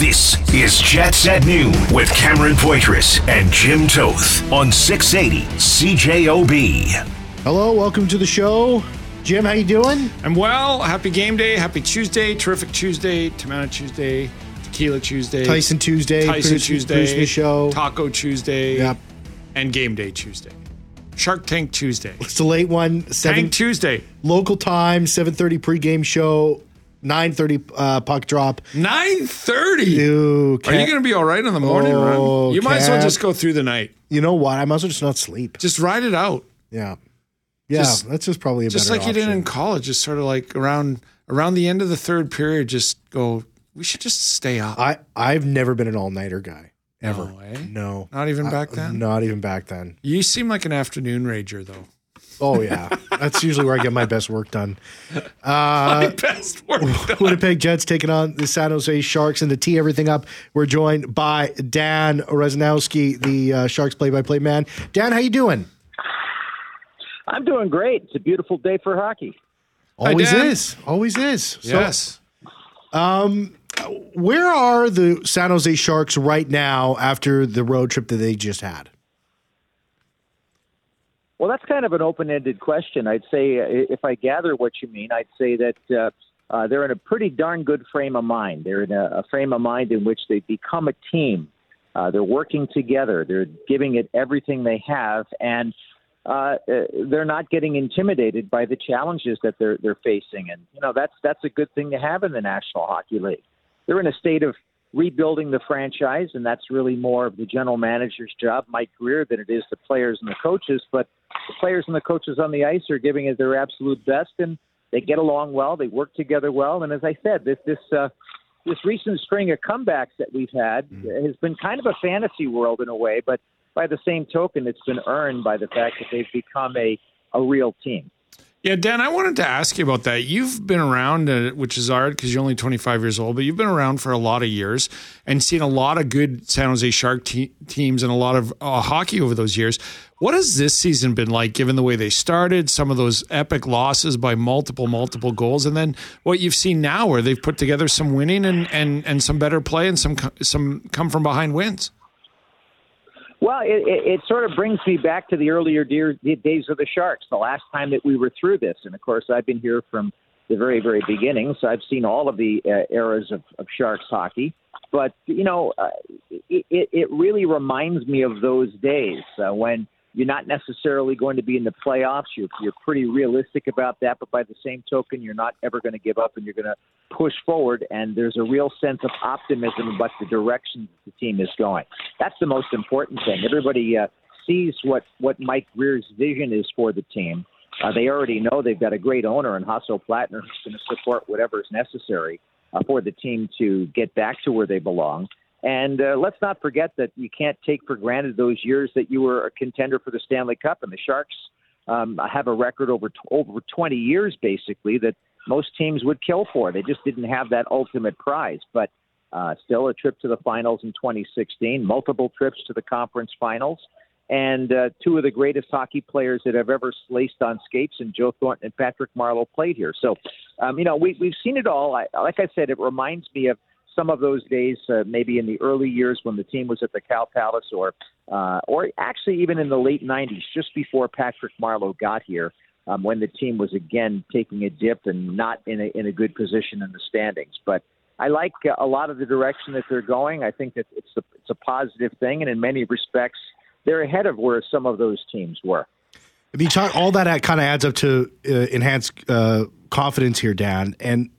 This is Jets at Noon with Cameron Poitras and Jim Toth on 680 CJOB. Hello, welcome to the show. Jim, how you doing? I'm well. Happy game day. Happy Tuesday. Terrific Tuesday. Tomato Tuesday. Tequila Tuesday. Tyson Tuesday. Tyson produce- Tuesday. producing the show. Taco Tuesday. Yep. And game day Tuesday. Shark Tank Tuesday. It's the late one. Seven Tank Tuesday. local time. Seven thirty pregame show. Nine thirty uh, puck drop. 9.30. Ew, Are you going to be all right in the morning Oh, run? You might as well just go through the night. You know what? I might as well just not sleep. Just ride it out. Yeah, yeah. Just- that's just probably a Just like you did in college. Just sort of like around around the end of the third period, just go, we should just stay up. I I've never been an all nighter guy ever. No way? No, Not even back then? Not even back then. You seem like an afternoon rager, though. Oh yeah, that's usually where I get my best work done. Uh, Best work. Winnipeg Jets taking on the San Jose Sharks, and to tee everything up, we're joined by Dan Rusanowsky, the uh, Sharks play-by-play man. Dan, how you doing? I'm doing great. It's a beautiful day for hockey. Always Dan. is, always is. So, yes. where are the San Jose Sharks right now after the road trip that they just had? Well, that's kind of an open-ended question. I'd say, uh, if I gather what you mean, I'd say that uh, uh, they're in a pretty darn good frame of mind. They're in a, a frame of mind in which they become a team. Uh, they're working together. They're giving it everything they have, and uh, uh, they're not getting intimidated by the challenges that they're they're facing. And you know that's that's a good thing to have in the National Hockey League. They're in a state of rebuilding the franchise, and that's really more of the general manager's job, Mike Grier, than it is the players and the coaches. But the players and the coaches on the ice are giving it their absolute best, and they get along well. They work together well, and as I said, this this uh, this recent string of comebacks that we've had has been kind of a fantasy world in a way, but by the same token, it's been earned by the fact that they've become a a real team. Yeah, Dan, I wanted to ask you about that. You've been around, uh, which is hard because you're only 25 years old, but you've been around for a lot of years and seen a lot of good San Jose Shark te- teams and a lot of uh, hockey over those years. What has this season been like, given the way they started, some of those epic losses by multiple, multiple goals, and then what you've seen now, where they've put together some winning and and, and some better play and some some come from behind wins? Well, it, it, it sort of brings me back to the earlier dear, the days of the Sharks, the last time that we were through this. And of course, I've been here from the very, very beginning, so I've seen all of the uh, eras of, of Sharks hockey. But you know, uh, it, it, really reminds me of those days uh, when you're not necessarily going to be in the playoffs. You're, you're pretty realistic about that, but by the same token, you're not ever going to give up, and you're going to push forward. And there's a real sense of optimism about the direction the team is going. That's the most important thing. Everybody uh, sees what what Mike Grier's vision is for the team. Uh, they already know they've got a great owner in Hasso Plattner who's going to support whatever is necessary uh, for the team to get back to where they belong. And uh, let's not forget that you can't take for granted those years that you were a contender for the Stanley Cup, and the Sharks um, have a record over over 20 years, basically, that most teams would kill for. They just didn't have that ultimate prize, but uh, still a trip to the finals in 2016, multiple trips to the conference finals, and uh, two of the greatest hockey players that have ever slaced on skates, and Joe Thornton and Patrick Marleau played here. So, um, you know, we, we've seen it all. I, like I said, it reminds me of some of those days, uh, maybe in the early years when the team was at the Cal Palace, or uh, or actually even in the late '90s, just before Patrick Marleau got here, um, when the team was again taking a dip and not in a in a good position in the standings. But I like uh, a lot of the direction that they're going. I think that it's a, it's a positive thing, and in many respects, they're ahead of where some of those teams were. You talk, all that kind of adds up to uh, uh, confidence here, Dan, and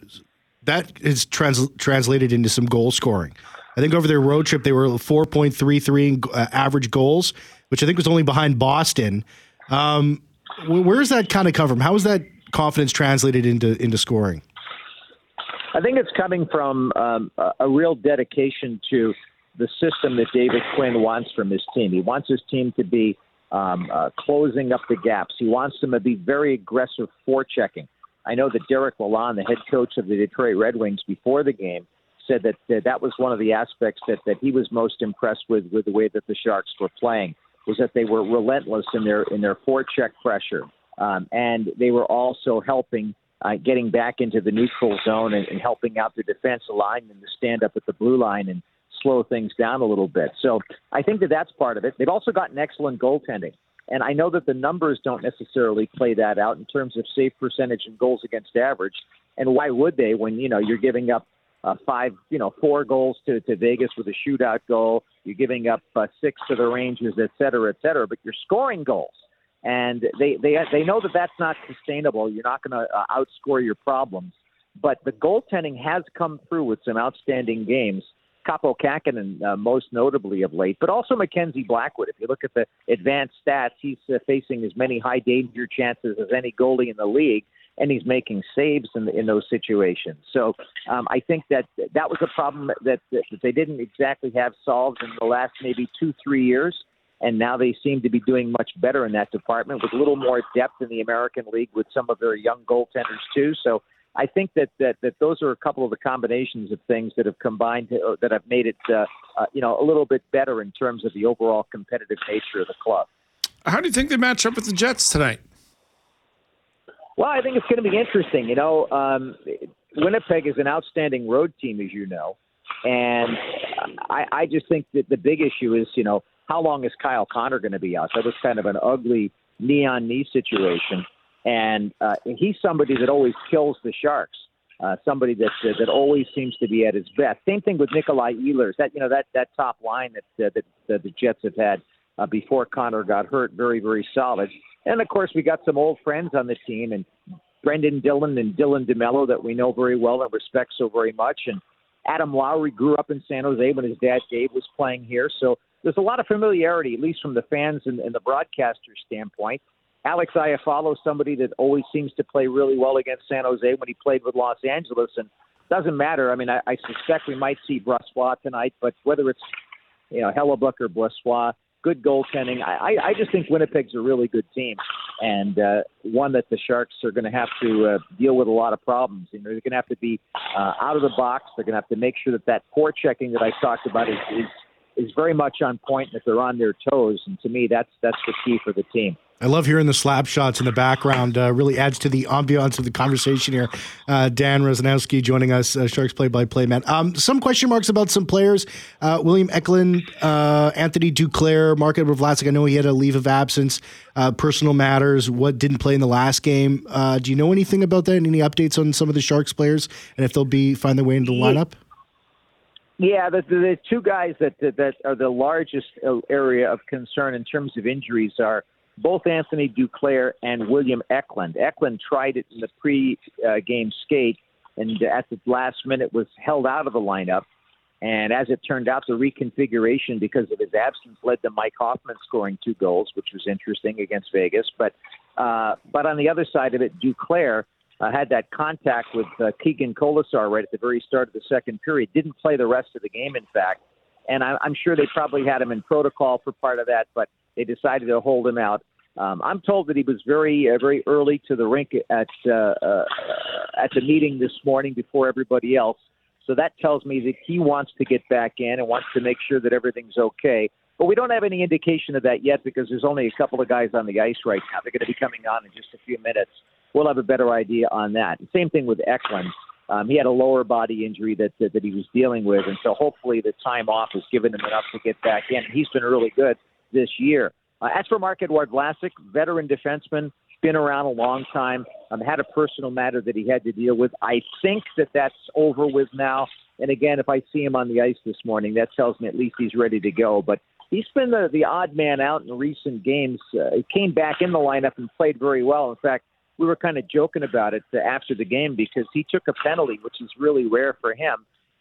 that is trans- translated into some goal scoring. I think over their road trip they were 4.33 uh, average goals, which I think was only behind Boston. Um, wh- where does that kind of come from? How is that confidence translated into into scoring? I think it's coming from um, a, a real dedication to the system that David Quinn wants from his team. He wants his team to be um, uh, closing up the gaps. He wants them to be very aggressive forechecking. I know that Derek Lalonde, the head coach of the Detroit Red Wings, before the game said that that, that was one of the aspects that, that he was most impressed with with the way that the Sharks were playing was that they were relentless in their in their forecheck pressure, um, and they were also helping uh, getting back into the neutral zone and, and helping out the defensive linemen to stand up at the blue line and slow things down a little bit. So I think that that's part of it. They've also gotten excellent goaltending. And I know that the numbers don't necessarily play that out in terms of save percentage and goals against average. And why would they when, you know, you're giving up uh, five, you know, four goals to, to Vegas with a shootout goal. You're giving up uh, six to the Rangers, et cetera, et cetera, but you're scoring goals. And they, they, they know that that's not sustainable. You're not going to uh, outscore your problems. But the goaltending has come through with some outstanding games. Kaapo Kähkönen, uh, most notably of late, but also Mackenzie Blackwood. If you look at the advanced stats, he's uh, facing as many high danger chances as any goalie in the league, and he's making saves in, in those situations. So um, I think that that was a problem that, that they didn't exactly have solved in the last maybe two, three years. And now they seem to be doing much better in that department with a little more depth in the American League with some of their young goaltenders, too. So I think that, that that those are a couple of the combinations of things that have combined to, uh, that have made it uh, uh, you know a little bit better in terms of the overall competitive nature of the club. How do you think they match up with the Jets tonight? Well, I think it's going to be interesting. You know, um, Winnipeg is an outstanding road team, as you know, and I, I just think that the big issue is you know how long is Kyle Connor going to be out? That was kind of an ugly knee on knee situation and uh, he's somebody that always kills the Sharks. Uh, somebody that uh, that always seems to be at his best. Same thing with Nikolai Ehlers. That you know that that top line that uh, that, that the Jets have had uh, before Connor got hurt, very very solid. And of course, we got some old friends on the team, and Brendan Dillon and Dylan DeMello that we know very well and respect so very much. And Adam Lowry grew up in San Jose when his dad Dave was playing here, so there's a lot of familiarity, at least from the fans and, and the broadcaster standpoint. Alex Iafallo, somebody that always seems to play really well against San Jose when he played with Los Angeles, and doesn't matter. I mean, I, I suspect we might see Brossoit tonight, but whether it's you know Hellebuyck or Brossoit, good goaltending. I, I just think Winnipeg's a really good team, and uh, one that the Sharks are going to have to uh, deal with a lot of problems. You know, they're going to have to be uh, out of the box. They're going to have to make sure that that forechecking that I talked about is, is is very much on point, and that they're on their toes. And to me, that's that's the key for the team. I love hearing the slap shots in the background. Uh, really adds to the ambiance of the conversation here. Uh, Dan Rusanowsky joining us, uh, Sharks play-by-play man. Um, some question marks about some players: uh, William Eklund, uh, Anthony Duclair, Marc-Edouard Vlasic. I know he had a leave of absence, uh, personal matters. What didn't play in the last game? do you know anything about that? Any updates on some of the Sharks players and if they'll be find their way into the lineup? Yeah, the, the, the two guys that that are the largest area of concern in terms of injuries are both Anthony Duclair and William Eklund. Eklund tried it in the pre-game skate, and at the last minute was held out of the lineup. And as it turned out, the reconfiguration because of his absence led to Mike Hoffman scoring two goals, which was interesting against Vegas. But uh, but on the other side of it, Duclair uh, had that contact with uh, Keegan Kolesar right at the very start of the second period. Didn't play the rest of the game, in fact. And I, I'm sure they probably had him in protocol for part of that, but they decided to hold him out. Um, I'm told that he was very, uh, very early to the rink at uh, uh, at the meeting this morning before everybody else. So that tells me that he wants to get back in and wants to make sure that everything's okay. But we don't have any indication of that yet because there's only a couple of guys on the ice right now. They're going to be coming on in just a few minutes. We'll have a better idea on that. Same thing with Eklund. Um, he had a lower body injury that, that that he was dealing with, and so hopefully the time off has given him enough to get back in. He's been really good this year. Uh, as for Marc-Edouard Vlasic, veteran defenseman, been around a long time, um, had a personal matter that he had to deal with. I think that that's over with now. And again, if I see him on the ice this morning, that tells me at least he's ready to go. But he's been the, the odd man out in recent games. Uh, he came back in the lineup and played very well. In fact, we were kind of joking about it uh, after the game because he took a penalty, which is really rare for him.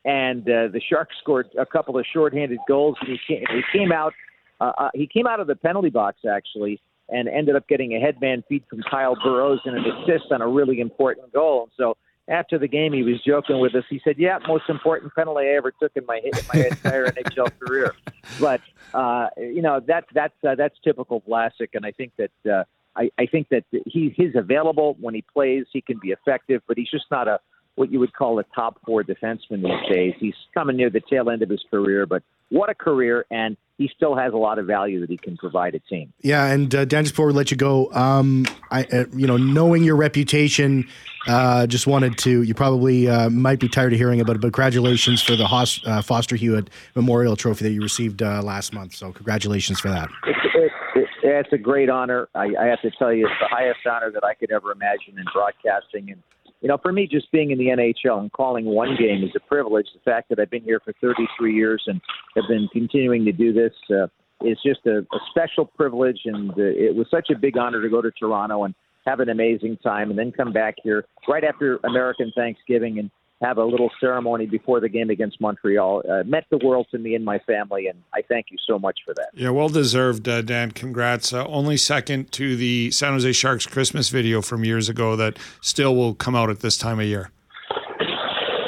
And uh, the Sharks scored a couple of shorthanded goals, and he came, he came out uh, uh, he came out of the penalty box actually and ended up getting a headman feed from Kyle Burroughs and an assist on a really important goal. And so after the game, he was joking with us. He said, "Yeah, most important penalty I ever took in my in my entire NHL career." But uh, you know that's that's uh, that's typical Vlasic, and I think that uh, I, I think that he he's available when he plays. He can be effective, but he's just not a what you would call a top four defenseman these days. He's coming near the tail end of his career, but what a career! And he still has a lot of value that he can provide a team. Yeah, and uh, Dan, just before we let you go, um, I, uh, you know, knowing your reputation, uh, just wanted to. You probably uh, might be tired of hearing about it, but congratulations for the Hos, uh, Foster Hewitt Memorial Trophy that you received uh, last month. So congratulations for that. It's, it, it, it's a great honor. I, I have to tell you, it's the highest honor that I could ever imagine in broadcasting, and you know, for me, just being in the NHL and calling one game is a privilege. The fact that I've been here for 33 years and have been continuing to do this uh, is just a, a special privilege. And uh, it was such a big honor to go to Toronto and have an amazing time and then come back here right after American Thanksgiving and have a little ceremony before the game against Montreal. Uh, meant the world to me and my family, and I thank you so much for that. Yeah, well deserved, uh, Dan. Congrats. Uh, only second to the San Jose Sharks Christmas video from years ago that still will come out at this time of year.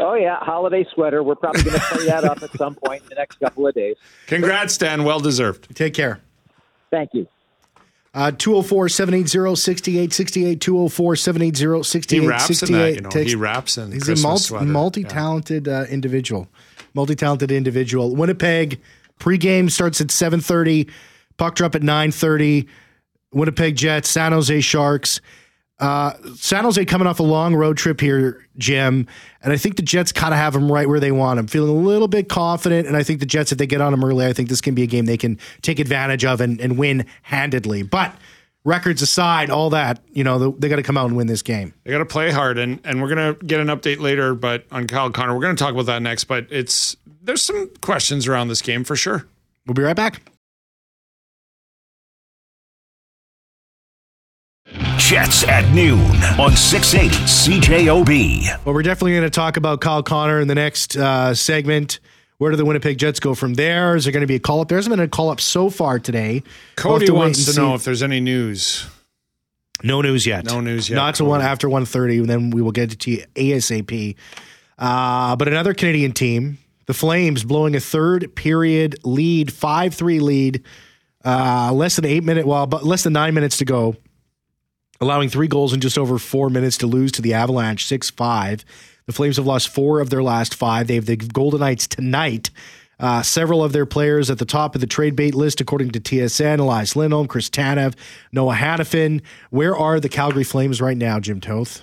Oh yeah, holiday sweater. We're probably going to play that up at some point in the next couple of days. Congrats, Dan. Well deserved. Take care. Thank you. Uh, 204 780 6868. 204 780 6868. You know, he raps in He's Christmas a multi talented yeah. uh, individual. Multi talented individual. Winnipeg pregame starts at 7.30. Puck drop at 9.30. Winnipeg Jets, San Jose Sharks. Uh, San Jose coming off a long road trip here, Jim, and I think the Jets kind of have them right where they want them. Feeling a little bit confident, and I think the Jets, if they get on them early, I think this can be a game they can take advantage of and, and win handedly. But records aside, all that, you know, they got to come out and win this game. They got to play hard, and and we're gonna get an update later, but on Kyle Connor, we're gonna talk about that next. But it's there's some questions around this game for sure. We'll be right back. Jets at noon on 680 CJOB. Well, we're definitely going to talk about Kyle Connor in the next uh, segment. Where do the Winnipeg Jets go from there? Is there going to be a call up? There hasn't been a call up so far today. Cody we'll wants to see. know if there's any news. No news yet. No news yet. Not to one after 1.30, and then we will get to you ASAP. Uh, but another Canadian team, the Flames, blowing a third period lead, 5-3 lead, uh, less than eight minutes, well, but less than nine minutes to go allowing three goals in just over four minutes to lose to the Avalanche 6 5. The Flames have lost four of their last five. They have the Golden Knights tonight. Uh, several of their players at the top of the trade bait list, according to TSN, Elias Lindholm, Chris Tanev, Noah Hanifin. Where are the Calgary Flames right now, Jim Toth?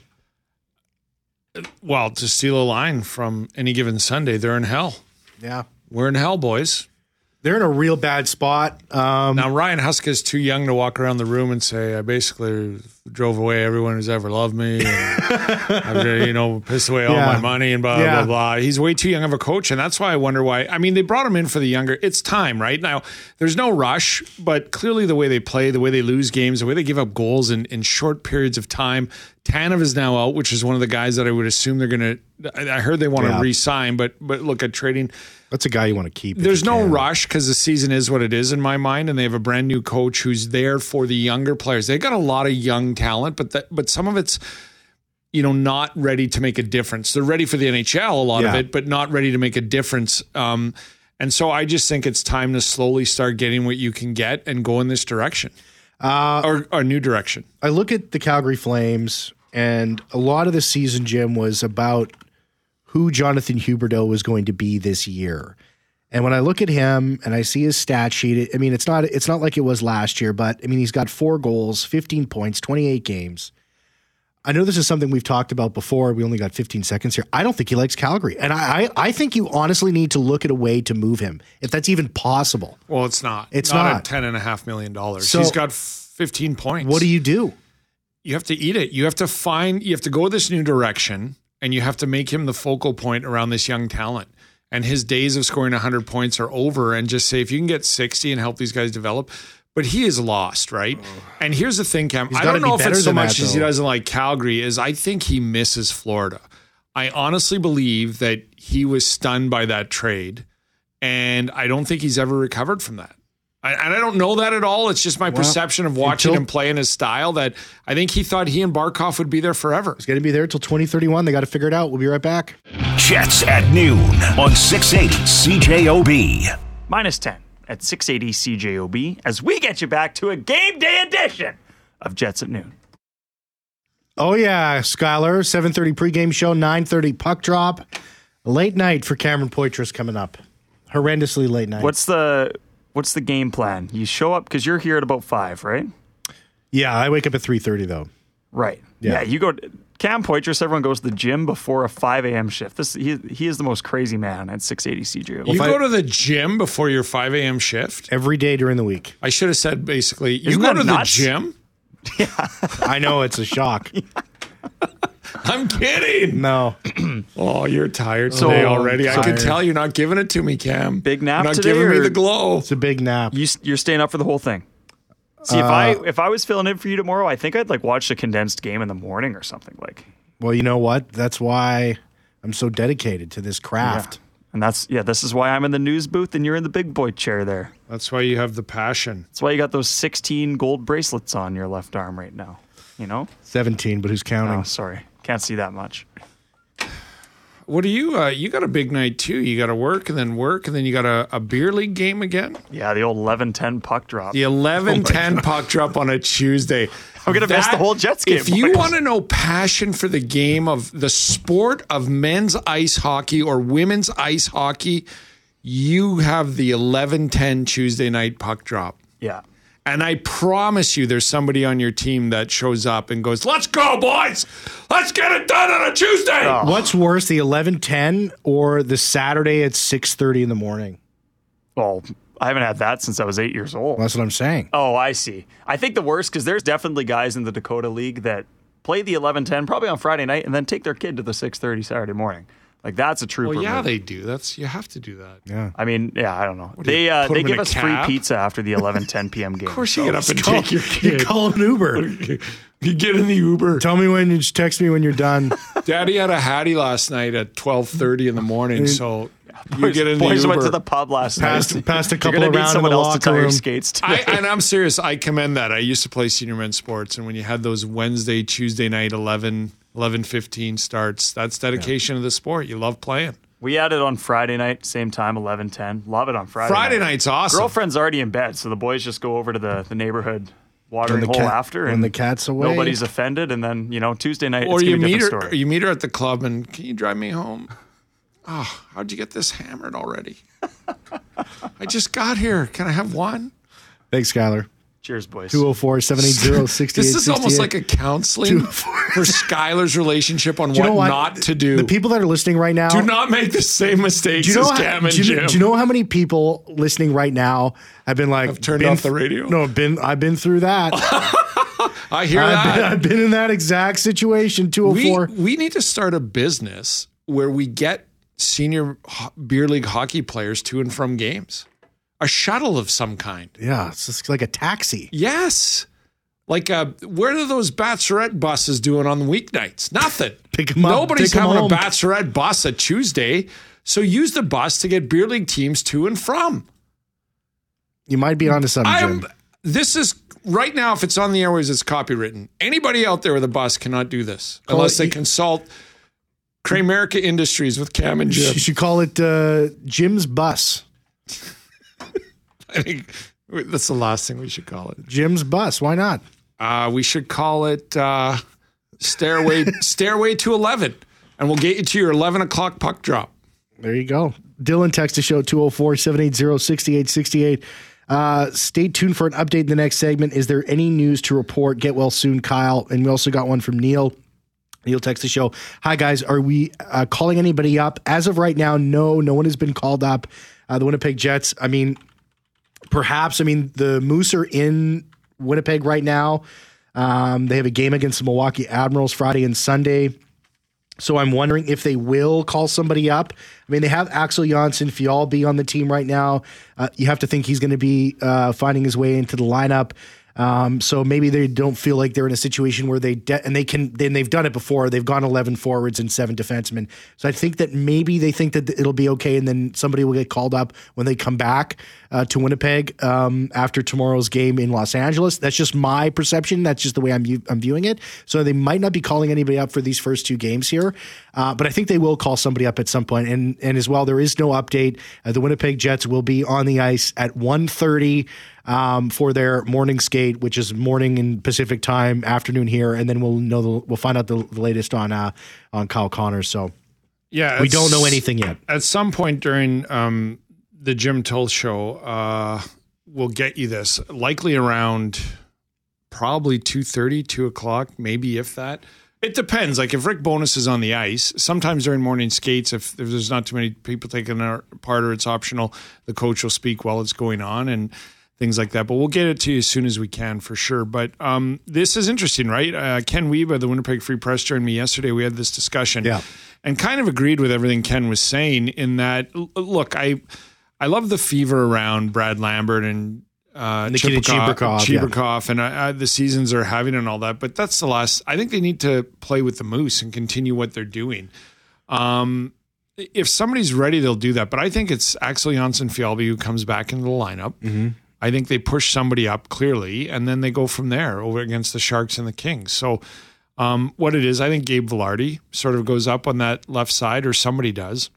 Well, to steal a line from any given Sunday, they're in hell. Yeah. We're in hell, boys. They're in a real bad spot. Um, now Ryan Huska is too young to walk around the room and say, "I basically drove away everyone who's ever loved me, I've you know pissed away all yeah. my money and blah yeah. blah blah." He's way too young of a coach, and that's why I wonder why. I mean, they brought him in for the younger. It's time, right now. There's no rush, but clearly the way they play, the way they lose games, the way they give up goals in in short periods of time. Tanev is now out, which is one of the guys that I would assume they're going to. I heard they want to yeah. re-sign, but but look at trading that's a guy you want to keep. There's no can. rush because the season is what it is in my mind, and they have a brand new coach who's there for the younger players. They got a lot of young talent, but that, but some of it's you know not ready to make a difference. They're ready for the NHL, a lot yeah. of it, but not ready to make a difference. Um, and so I just think it's time to slowly start getting what you can get and go in this direction, uh, or a new direction. I look at the Calgary Flames, and a lot of the season, Jim, was about who Jonathan Huberdeau was going to be this year. And when I look at him and I see his stat sheet, I mean, it's not it's not like it was last year, but I mean, he's got four goals, 15 points, 28 games. I know this is something we've talked about before. We only got 15 seconds here. I don't think he likes Calgary. And I, I, I think you honestly need to look at a way to move him, if that's even possible. Well, it's not. It's not, not. at $10.5 million. So, He's got 15 points. What do you do? You have to eat it. You have to find, you have to go this new direction and you have to make him the focal point around this young talent. And his days of scoring 100 points are over. And just say, if you can get 60 and help these guys develop, but he is lost, right? And here's the thing, Cam. I don't know if it's so much that, as he doesn't like Calgary. Is I think he misses Florida. I honestly believe that he was stunned by that trade, and I don't think he's ever recovered from that. I, and I don't know that at all. It's just my well, perception of watching until, him play in his style that I think he thought he and Barkov would be there forever. He's going to be there until 2031. They got to figure it out. We'll be right back. Jets at noon on 680 CJOB. Minus 10 at 680 CJOB as we get you back to a game day edition of Jets at noon. Oh yeah, Skyler. Seven thirty pregame show. Nine thirty puck drop. Late night for Cameron Poitras coming up. Horrendously late night. What's the what's the game plan? You show up because you're here at about five, right? Yeah, I wake up at three thirty though. Right. Yeah. Yeah. you go. Cam Poitras. Everyone goes to the gym before a five a.m. shift. This he he is the most crazy man at six eighty CGO. You if I- go to the gym before your 5 a.m. shift? Every day during the week. I should have said basically, you Isn't go to nuts? the gym? Yeah, I know it's a shock. I'm kidding. No, Oh, you're tired So- today already. I can tired. tell you're not giving it to me, Cam. Big nap You're not today, giving me or- the glow. it's a big nap. You you're staying up for the whole thing. See, if I uh, if I was filling in for you tomorrow, I think I'd like watch a condensed game in the morning or something like. Well, you know what? That's why I'm so dedicated to this craft. And that's yeah. This is why I'm in the news booth and you're in the big boy chair there. That's why you have the passion. That's why you got those 16 gold bracelets on your left arm right now. You know? Seventeen, but who's counting? Oh, sorry, can't see that much. What do you? Uh, you got a big night too. You got to work and then work and then you got a, a beer league game again. Yeah, the old 11-10 puck drop. The 11-10 puck drop on a Tuesday. I'm gonna miss the whole Jets game, If you want to know passion for the game of the sport of men's ice hockey or women's ice hockey, you have the 11-10 Tuesday night puck drop. Yeah. And I promise you, there's somebody on your team that shows up and goes, "Let's go, boys! Let's get it done on a Tuesday." Oh. What's worse, the eleven ten or the Saturday at six thirty in the morning? Well, I haven't had that since I was eight years old. That's what I'm saying. Oh, I see. I think the worst because there's definitely guys in the Dakota League that play the 11-10 probably on Friday night and then take their kid to the 6:30 Saturday morning. Like that's a trooper. well, yeah, move. they do. That's you have to do that. Yeah. I mean, yeah, I don't know. do They you, uh, they give a us free pizza after the 11-10 p.m. game. Of course, you get up and Call- take your kid. You call an Uber. You get in the Uber. Tell me when you just text me when you're done. Daddy had a hattie last night at twelve thirty in the morning, so you get in the Boys Uber. went to the pub last Passed- night. passed a couple gonna around in someone the else to locker tie your room. skates. I, and I'm serious. I commend that. I used to play senior men's sports, and when you had those Wednesday, Tuesday night 11, 11 15 starts, that's dedication to the sport. You love playing. we had it on Friday night, same time, 11-10. Love it on Friday. Friday night. night's awesome. Girlfriend's already in bed, so the boys just go over to the, the neighborhood watering the hole cat- after, when and the cat's away. nobody's offended. And then you know Tuesday night, or it's you be a meet her, story. you meet her at the club, and can you drive me home? Oh, how'd you get this hammered already? I just got here. Can I have one? Thanks, Skyler. Cheers, boys. 204 780 This is almost like a counseling oh for Skylar's relationship on you what, know what? not to do. The people that are listening right now. do not make the same mistakes do you, know as how, and do, you, Jim. do you know how many people listening right now have been like Have turned been off the radio? No, been I've been through that. I hear I've, that. been, I've been in that exact situation. Oh we, 204. we need to start a business where we get senior beer league hockey players to and from games. A shuttle of some kind. yeah, it's just like a taxi. Yes. Like, uh, where are those bachelorette buses doing on the weeknights? Nothing. Pick 'em up, Nobody's having a bachelorette bus at Tuesday. So use the bus to get beer league teams to and from. You might be onto something, I'm. Jim. This is right now. If it's on the airways, it's copywritten. Anybody out there with a bus cannot do this Call unless it- they consult Kramerica Industries with Cam and Jim. You should call it uh, Jim's bus. I think that's the last thing we should call it. Jim's bus. Why not? Uh, we should call it uh, Stairway Stairway to Eleven, and we'll get you to your eleven o'clock puck drop. There you go. Dylan text to show 204 780 6868. Uh, stay tuned for an update in the next segment. Is there any news to report? Get well soon, Kyle. And we also got one from Neil. Neil text the show. Hi guys, are we uh, calling anybody up? As of right now, no, no one has been called up. Uh, the Winnipeg Jets. I mean, perhaps. I mean, the Moose are in Winnipeg right now. Um, they have a game against the Milwaukee Admirals Friday and Sunday. So I'm wondering if they will call somebody up. I mean, they have Axel Jonsson, Fjallby on the team right now. Uh, you have to think he's going to be uh, finding his way into the lineup. Um, so maybe they don't feel like they're in a situation where they de- and they can. Then they've done it before. They've gone 11 forwards and seven defensemen. So I think that maybe they think that it'll be okay, and then somebody will get called up when they come back uh, to Winnipeg um, after tomorrow's game in Los Angeles. That's just my perception. That's just the way I'm I'm viewing it. So they might not be calling anybody up for these first two games here, uh, but I think they will call somebody up at some point. And and as well, there is no update. Uh, the Winnipeg Jets will be on the ice at 1.30 um, for their morning skate, which is morning in Pacific time, afternoon here, and then we'll know the, we'll find out the, the latest on uh, on Kyle Connors. So Yeah, we don't know anything yet. At some point during um, the Jim Toth show, uh, we'll get you this. Likely around probably 2.30, 2 o'clock, maybe if that. It depends. Like if Rick Bowness is on the ice, sometimes during morning skates, if, if there's not too many people taking part or it's optional, the coach will speak while it's going on and things like that. But we'll get it to you as soon as we can for sure. But um, this is interesting, right? Uh, Ken of the Winnipeg Free Press joined me yesterday. We had this discussion Yeah. and kind of agreed with everything Ken was saying in that, look, I I love the fever around Brad Lambert and uh, yeah. And I, I, the seasons are having and all that. But that's the last. I think they need to play with the Moose and continue what they're doing. Um, if somebody's ready, they'll do that. But I think it's Axel Jonsson Fjallby who comes back into the lineup. Mm-hmm. I think they push somebody up clearly, and then they go from there over against the Sharks and the Kings. So, um, what it is, I think Gabe Vilardi sort of goes up on that left side, or somebody does.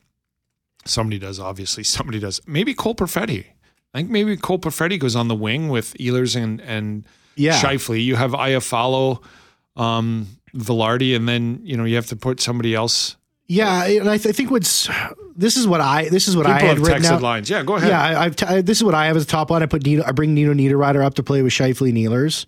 Somebody does, obviously. Somebody does. Maybe Cole Perfetti. I think maybe Cole Perfetti goes on the wing with Ehlers and and Yeah. Scheifele. You have Iafallo, um, Vilardi, and then you know you have to put somebody else. Yeah, and I, th- I think what's this is what I this is what I People had have written texted out. lines. Yeah, go ahead. Yeah, I, I've t- I, this is what I have as a top line. I put Nito, I bring Nino Niederreiter up to play with Scheifele Nealers.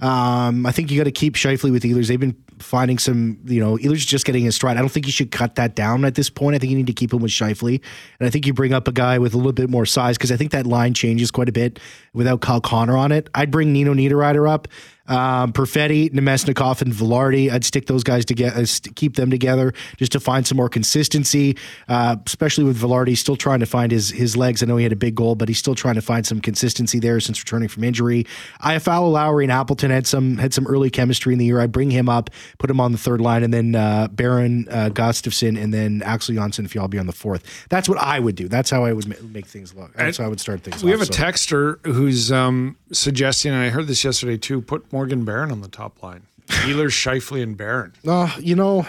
Um, I think you got to keep Scheifele with Ehlers. They've been finding some, you know, Ehlers just getting his stride. I don't think you should cut that down at this point. I think you need to keep him with Scheifele. And I think you bring up a guy with a little bit more size because I think that line changes quite a bit without Kyle Connor on it. I'd bring Nino Niederreiter up. Um, Perfetti, Namestnikov, and Vilardi. I'd stick those guys together, uh, keep them together just to find some more consistency, uh, especially with Vilardi still trying to find his his legs. I know he had a big goal, but he's still trying to find some consistency there since returning from injury. I Iafallo, Lowry, and Appleton had some had some early chemistry in the year. I bring him up, put him on the third line, and then uh, Barron uh, Gustafsson, and then Axel Jonsson be on the fourth. That's what I would do. That's how I would ma- make things look. That's how I would start things. We off, have a so. texter who's um, suggesting, and I heard this yesterday too. Put Morgan Barron on the top line. Ehlers, Scheifele, and Barron. Uh, you know,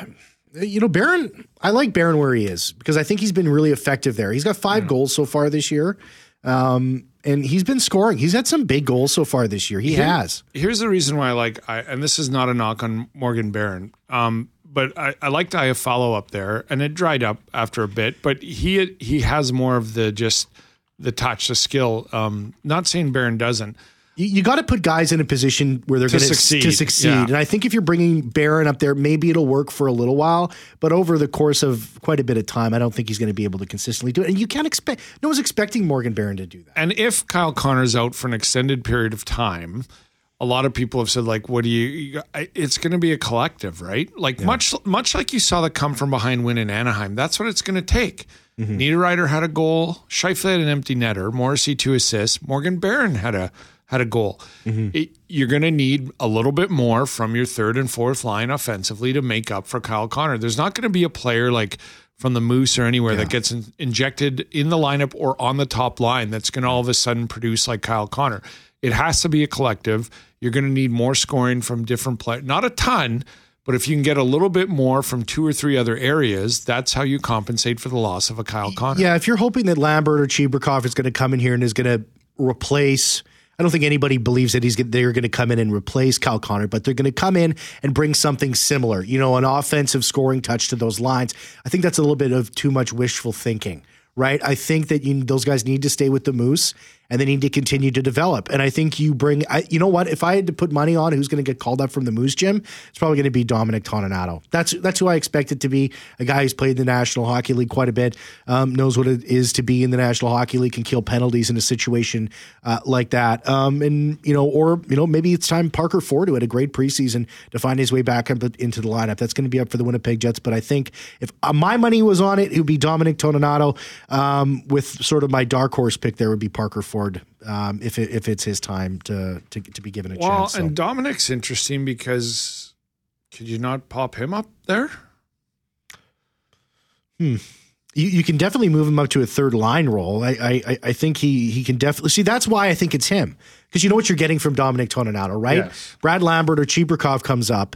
you know, Barron. I like Barron where he is because I think he's been really effective there. He's got five goals so far this year, um, and he's been scoring. He's had some big goals so far this year. He has. Here's the reason why I like, I, and this is not a knock on Morgan Barron, um, but I, I liked follow up there, and it dried up after a bit. But he he has more of the just the touch, the skill. Um, not saying Barron doesn't. You, you got to put guys in a position where they're going to succeed, to succeed. yeah. And I think if you're bringing Barron up there, maybe it'll work for a little while, but over the course of quite a bit of time, I don't think he's going to be able to consistently do it. And you can't expect. No one's expecting Morgan Barron to do that. And if Kyle Connor's out for an extended period of time, a lot of people have said like, "What do you?" it's going to be a collective, right? Like much much like you saw the come from behind win in Anaheim. That's what it's going to take. Mm-hmm. Niederreiter had a goal. Scheifele had an empty netter. Morrissey two assists. Morgan Barron had a had a goal. Mm-hmm. It- you're going to need a little bit more from your third and fourth line offensively to make up for Kyle Connor. There's not going to be a player like from the Moose or anywhere that gets in, injected in the lineup or on the top line that's going to all of a sudden produce like Kyle Connor. It has to be a collective. You're going to need more scoring from different players. Not a ton, but if you can get a little bit more from two or three other areas, that's how you compensate for the loss of a Kyle Connor. Yeah, if you're hoping that Lambert or Chibrikov is going to come in here and is going to replace, I don't think anybody believes that he's they're going to come in and replace Kyle Connor, but they're going to come in and bring something similar. You know, an offensive scoring touch to those lines. I think that's a little bit of too much wishful thinking. Right, I think that you, those guys need to stay with the Moose and they need to continue to develop. And I think you bring, I, you know what? If I had to put money on who's going to get called up from the Moose gym, it's probably going to be Dominic Toninato. That's that's who I expect it to be. A guy who's played in the National Hockey League quite a bit, um, knows what it is to be in the National Hockey League, can kill penalties in a situation uh, like that. Um, and you know, or you know, maybe it's time Parker Ford, who had a great preseason, to find his way back into the lineup. That's going to be up for the Winnipeg Jets. But I think if uh, my money was on it, it would be Dominic Toninato. Um, with sort of my dark horse pick, there would be Parker Ford. Um, if it, if it's his time to to, to be given a Well, chance. So. and Dominic's interesting because could you not pop him up there? Hmm. you, you can definitely move him up to a third line role. I I, I think he he can definitely see. That's why I think it's him because you know what you're getting from Dominic Toninato, right? Yes. Brad Lambert or Chibrikov comes up,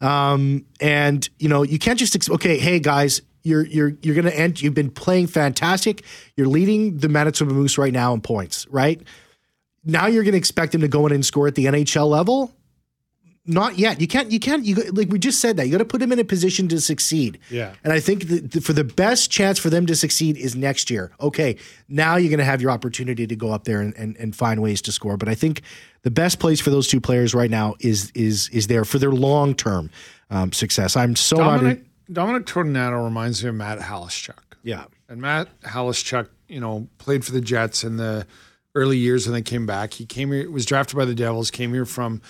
um, and you know you can't just ex- okay. Hey guys, you're you're you're gonna end. You've been playing fantastic. You're leading the Manitoba Moose right now in points, right? now you're going to expect him to go in and score at the NHL level. Not yet. You can't. You can't. You like we just said that. You got to put him in a position to succeed. Yeah. And I think that for the best chance for them to succeed is next year. Okay. Now you're going to have your opportunity to go up there and, and, and find ways to score. But I think the best place for those two players right now is is is there for their long term um, success. I'm so Dominic. Dominic Toninato reminds me of Matt Halischuk. Yeah. And Matt Halischuk, you know, played for the Jets in the early years when they came back. He came here, was drafted by the Devils, came here from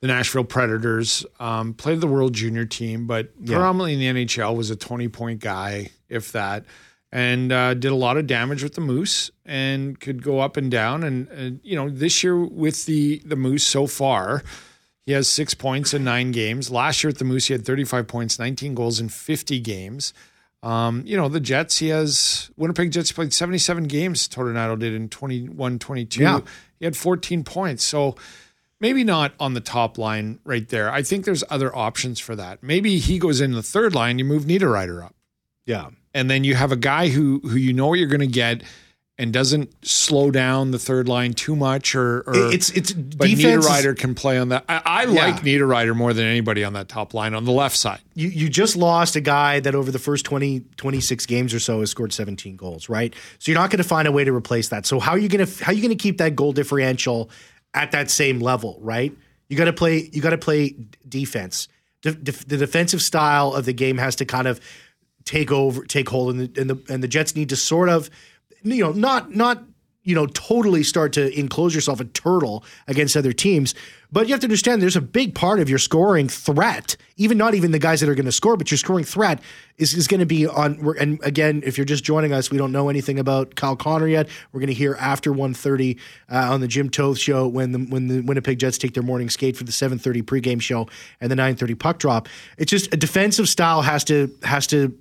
the Nashville Predators, um, played the World Junior team, but Yeah. predominantly in the NHL was a 20 point guy, if that, and uh, did a lot of damage with the Moose and could go up and down. And, and you know, this year with the the Moose so far, he has six points in nine games. Last year at the Moose, he had 35 points, 19 goals in 50 games. Um, you know, the Jets, he has Winnipeg Jets played 77 games, Toninato did in 21 22. Yeah. He had 14 points. So maybe not on the top line right there. I think there's other options for that. Maybe he goes in the third line, you move Niederreiter up. Yeah. And then you have a guy who who you know what you're going to get and doesn't slow down the third line too much or, or It's it's but defense. is- can play on that. I, I like Niederreiter more than anybody on that top line on the left side. you, you just lost a guy that over the first 20, 26 games or so has scored 17 goals, right? So you're not going to find a way to replace that. So how are you going to how are you going to keep that goal differential at that same level, right? You got to play you got to play defense. De- def- the defensive style of the game has to kind of take over take hold and the and the and the Jets need to sort of you know not not you know totally start to enclose yourself a turtle against other teams but you have to understand there's a big part of your scoring threat even not even the guys that are going to score but your scoring threat is, is going to be on and again if you're just joining us we don't know anything about Kyle Connor yet. We're going to hear after 1:30 uh, on the Jim Toth show when the when the Winnipeg Jets take their morning skate for the 7:30 pregame show and the 9:30 puck drop. It's just a defensive style has to has to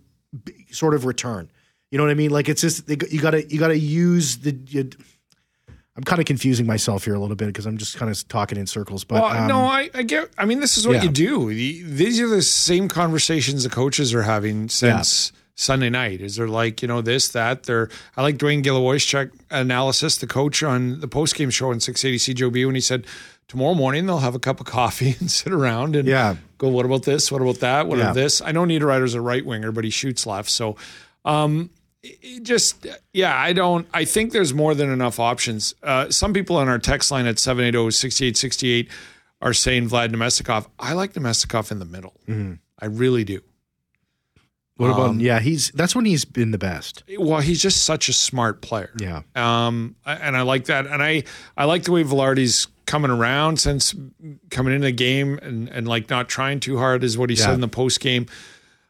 sort of return you know what I mean? Like it's just they, you gotta you gotta use the. You, I'm kind of confusing myself here a little bit because I'm just kind of talking in circles. But Well, um, no, I, I get. I mean, this is what yeah. you do. These are the same conversations the coaches are having since Sunday night. Is they're like, you know, this, that. They're. I like Dwayne Gilloy's analysis, the coach on the post game show on 680 CJOB when he said, tomorrow morning they'll have a cup of coffee and sit around and Yeah. go, what about this? What about that? What Yeah. about this? I know Niederreiter's a right winger, but he shoots left, so. Um, just yeah i don't i think there's more than enough options uh, some people on our text line at 780-6868 are saying vlad namestnikov i like namestnikov in the middle i really do what about? um, yeah, he's that's when he's been the best. well he's just such a smart player Yeah, um, and I like that. And I, I like the way Vilardi's coming around since coming into the game and, and like not trying too hard is what he Yeah. said in the post game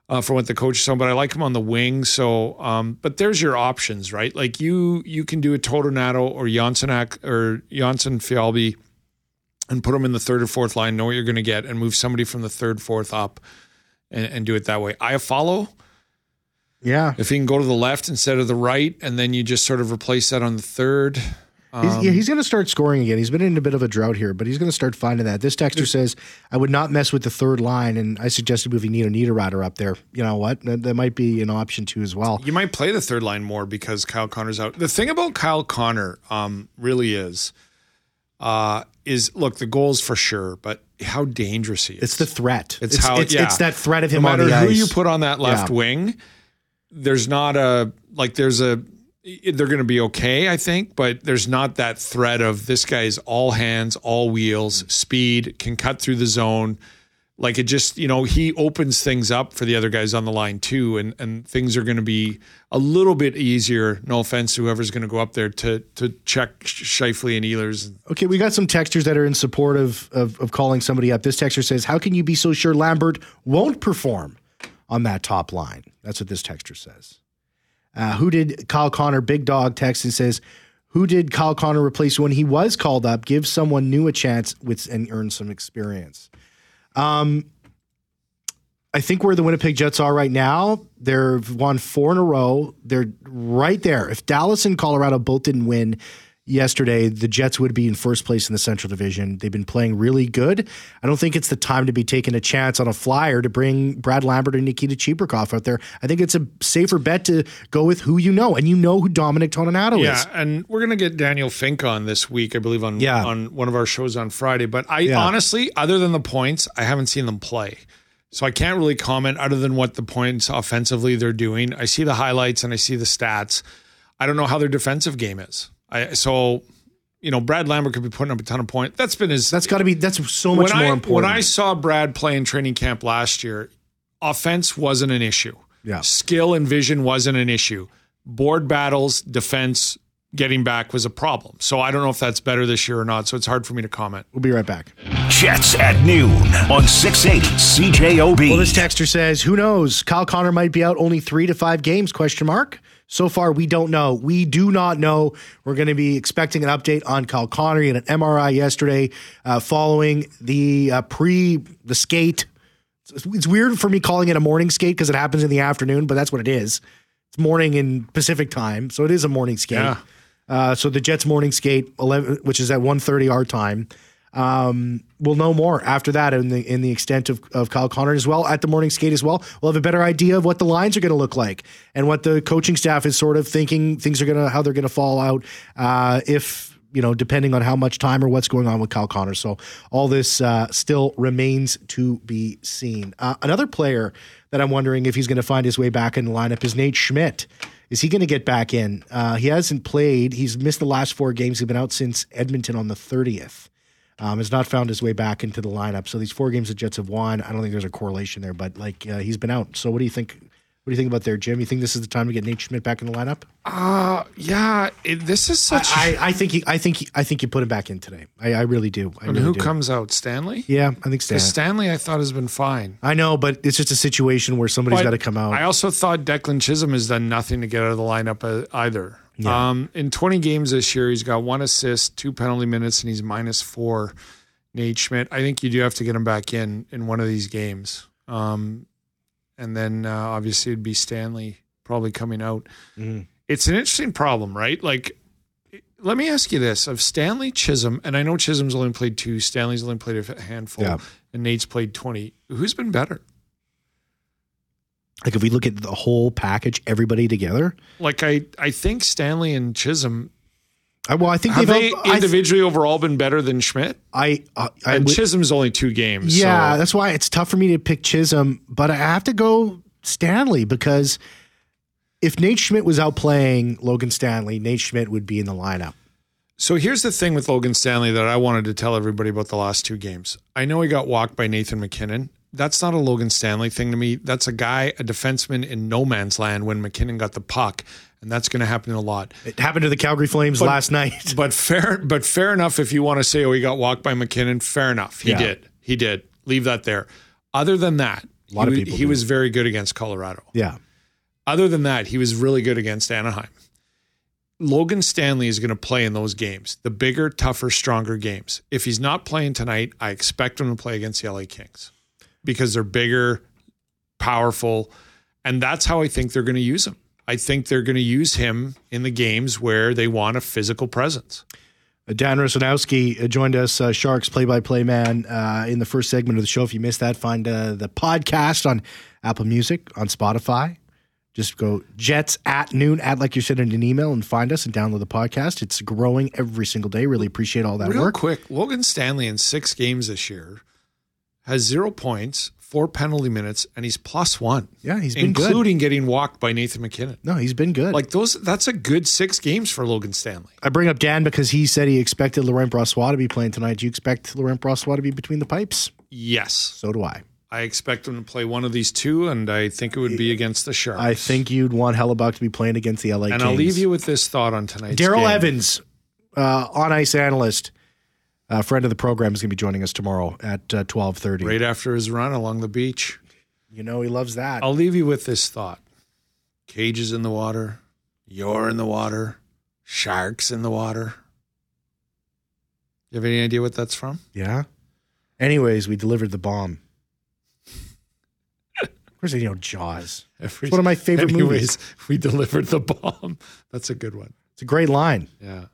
uh, for what the coach said. But I like him on the wing. So, um, but there's your options, right? Like you, you can do a Toninato or Jonsson or Jonsson Fjallby and put them in the third or fourth line, know what you're going to get, and move somebody from the third, fourth up, and, and do it that way. I follow yeah. if he can go to the left instead of the right, and then you just sort of replace that on the third. He's, yeah, he's going to start scoring again. He's been in a bit of a drought here, but he's going to start finding that. This texter says, "I would not mess with the third line," and I suggested moving Nino Niederreiter up there. You know what? That, that might be an option too as well. You might play the third line more because Kyle Connor's out. The thing about Kyle Connor um, really is, uh, is look the goals for sure, but how dangerous he is. It's the threat. It's, It's, how it's, yeah. it's that threat of him no on matter who ice. you put on that left Yeah. wing. There's not a like. There's a. They're going to be okay, I think, but there's not that threat of this guy's all hands, all wheels, mm. speed, can cut through the zone. Like it just, you know, he opens things up for the other guys on the line too, and and things are going to be a little bit easier. No offense whoever's going to go up there to to check Scheifele and Ehlers. Okay, we got some textures that are in support of, of of calling somebody up. This texture says, "How can you be so sure Lambert won't perform on that top line?" That's what this texture says. Uh, who did Kyle Connor? Big Dog text and says, "Who did Kyle Connor replace when he was called up? Give someone new a chance with and earn some experience." Um, I think where the Winnipeg Jets are right now, they've won four in a row. They're right there. If Dallas and Colorado both didn't win, yesterday, the Jets would be in first place in the Central Division. They've been playing really good. I don't think it's the time to be taking a chance on a flyer to bring Brad Lambert and Nikita Chibrikov out there. I think it's a safer bet to go with who you know, and you know who Dominic Toninato Yeah, is. Yeah, and we're gonna get Daniel Fink on this week, I believe, on Yeah. on one of our shows on Friday. But I Yeah. honestly, other than the points, I haven't seen them play. So I can't really comment other than what the points offensively they're doing. I see the highlights and I see the stats. I don't know how their defensive game is. I so you know, Brad Lambert could be putting up a ton of points. That's been his That's got to be. That's so much when more I, important. When I saw Brad play in training camp last year, offense wasn't an issue. Yeah. Skill and vision wasn't an issue. Board battles, defense, getting back was a problem. So I don't know if that's better this year or not. So it's hard for me to comment. we'll be right back. Jets at noon on 680 CJOB. Well, this texter says, "Who knows? Kyle Connor might be out only three to five games?" Question mark. So far, we don't know. We do not know. We're going to be expecting an update on Kyle Connor and an MRI yesterday, uh, following the uh, pre the skate. It's, it's weird for me calling it a morning skate because it happens in the afternoon, but that's what it is. It's morning in Pacific time, so it is a morning skate. Yeah. Uh, so the Jets morning skate, 11, which is at 1.30 our time. Um, we'll know more after that in the in the extent of, of Kyle Connor as well at the morning skate as well. We'll have a better idea of what the lines are going to look like and what the coaching staff is sort of thinking things are going to how they're going to fall out uh, if you know depending on how much time or what's going on with Kyle Connor. So all this uh, still remains to be seen. Uh, another player that I'm wondering if he's going to find his way back in the lineup is Nate Schmidt. Is he going to get back in? Uh, he hasn't played. He's missed the last four games. He's been out since Edmonton on the 30th um, has not found his way back into the lineup. So these four games the Jets have won. I don't think there's a correlation there, but like uh, he's been out. So what do you think? What do you think about there, Jim? You think this is the time to get Nate Schmidt back in the lineup? Uh, yeah, it, this is such. I, I think he, I think he, I think you put him back in today. I, I really do. I and really who do. comes out? Stanley? Yeah, I think Stan. Because Stanley, I thought, has been fine. I know, but it's just a situation where somebody's got to come out. I also thought Declan Chisholm has done nothing to get out of the lineup uh, either. Um, in 20 games this year, he's got one assist, two penalty minutes, and he's minus four. Nate Schmidt, I think you do have to get him back in in one of these games. Um, and then uh, obviously it'd be Stanley probably coming out. Mhm. It's an interesting problem, right? Like, let me ask you this: of Stanley Chisholm, and I know Chisholm's only played two, Stanley's only played a handful, Yeah. and Nate's played 20. Who's been better? Like if we look at the whole package, everybody together. like I, I think Stanley and Chisholm I, well, I think have they individually overall been better than Schmidt. I, I, I And Chisholm's only two games. Yeah, so- that's why it's tough for me to pick Chisholm, but I have to go Stanley because if Nate Schmidt was out playing Logan Stanley, Nate Schmidt would be in the lineup. So here's the thing with Logan Stanley that I wanted to tell everybody about the last two games. I know he got walked by Nathan MacKinnon. That's not a Logan Stanley thing to me. That's a guy, a defenseman in no man's land when MacKinnon got the puck, and that's going to happen a lot. It happened to the Calgary Flames But- last night. But fair, but fair enough. If you want to say, oh, he got walked by MacKinnon, fair enough. He Yeah. did. He did. Leave that there. Other than that, A lot he, of people he do. was very good against Colorado. Yeah. Other than that, he was really good against Anaheim. Logan Stanley is going to play in those games, the bigger, tougher, stronger games. If he's not playing tonight, I expect him to play against the LA Kings because they're bigger, powerful, and that's how I think they're going to use him. I think they're going to use him in the games where they want a physical presence. Uh, Dan Rusanowsky uh, joined us, uh, Sharks play-by-play man, uh, in the first segment of the show. If you missed that, find uh, the podcast on Apple Music, on Spotify. Just go Jets at noon, at like you said in an email, and find us and download the podcast. It's growing every single day. Really appreciate all that Real work. quick, Logan Stanley in six games this year has zero points, four penalty minutes, and he's plus one. Yeah, he's been good. including getting walked by Nathan MacKinnon. No, he's been good. Like those, that's a good six games for Logan Stanley. I bring up Dan because he said he expected Laurent Brossoit to be playing tonight. Do you expect Laurent Brossoit to be between the pipes? Yes, So do I. I expect him to play one of these two, and I think it would be against the Sharks. I think you'd want Hellebuyck to be playing against the LA and Kings. I'll leave you with this thought on tonight's Daryl. Evans, uh, on ice analyst, uh, friend of the program, is going to be joining us tomorrow at uh, twelve thirty. right after his run along the beach. You know he loves that. I'll leave you with this thought: cages in the water, you're in the water, sharks in the water. You have any idea what that's from? yeah. Anyways, we delivered the bomb. of course, you know Jaws. Every, It's one of my favorite anyways, movies. we delivered the bomb. That's a good one. It's a great line. Yeah.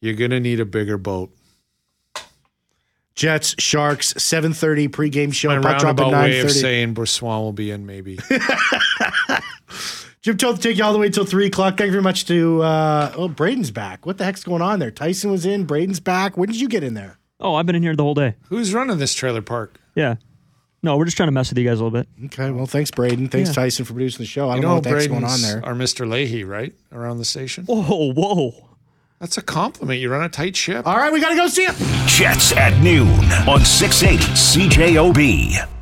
You're gonna need a bigger boat. Jets, Sharks, 7.30 pregame show. My Puck drop at roundabout way of saying Brossoit will be in, maybe. Jim Toth take you all the way until 3 o'clock. Thank you very much to, uh, oh, Braden's back. What the heck's going on there? Tyson was in. Braden's back. When did you get in there? Oh, I've been in here the whole day. Who's running this trailer park? Yeah. No, we're just trying to mess with you guys a little bit. Okay, well, thanks, Braden. Thanks, Yeah. Tyson, for producing the show. I You don't know know, what the heck's going on there. Our Mr. Leahy, right? Around the station. Whoa, whoa. That's a compliment. You're on a tight ship. All right, we got to go see it. Jets at noon on 680 CJOB.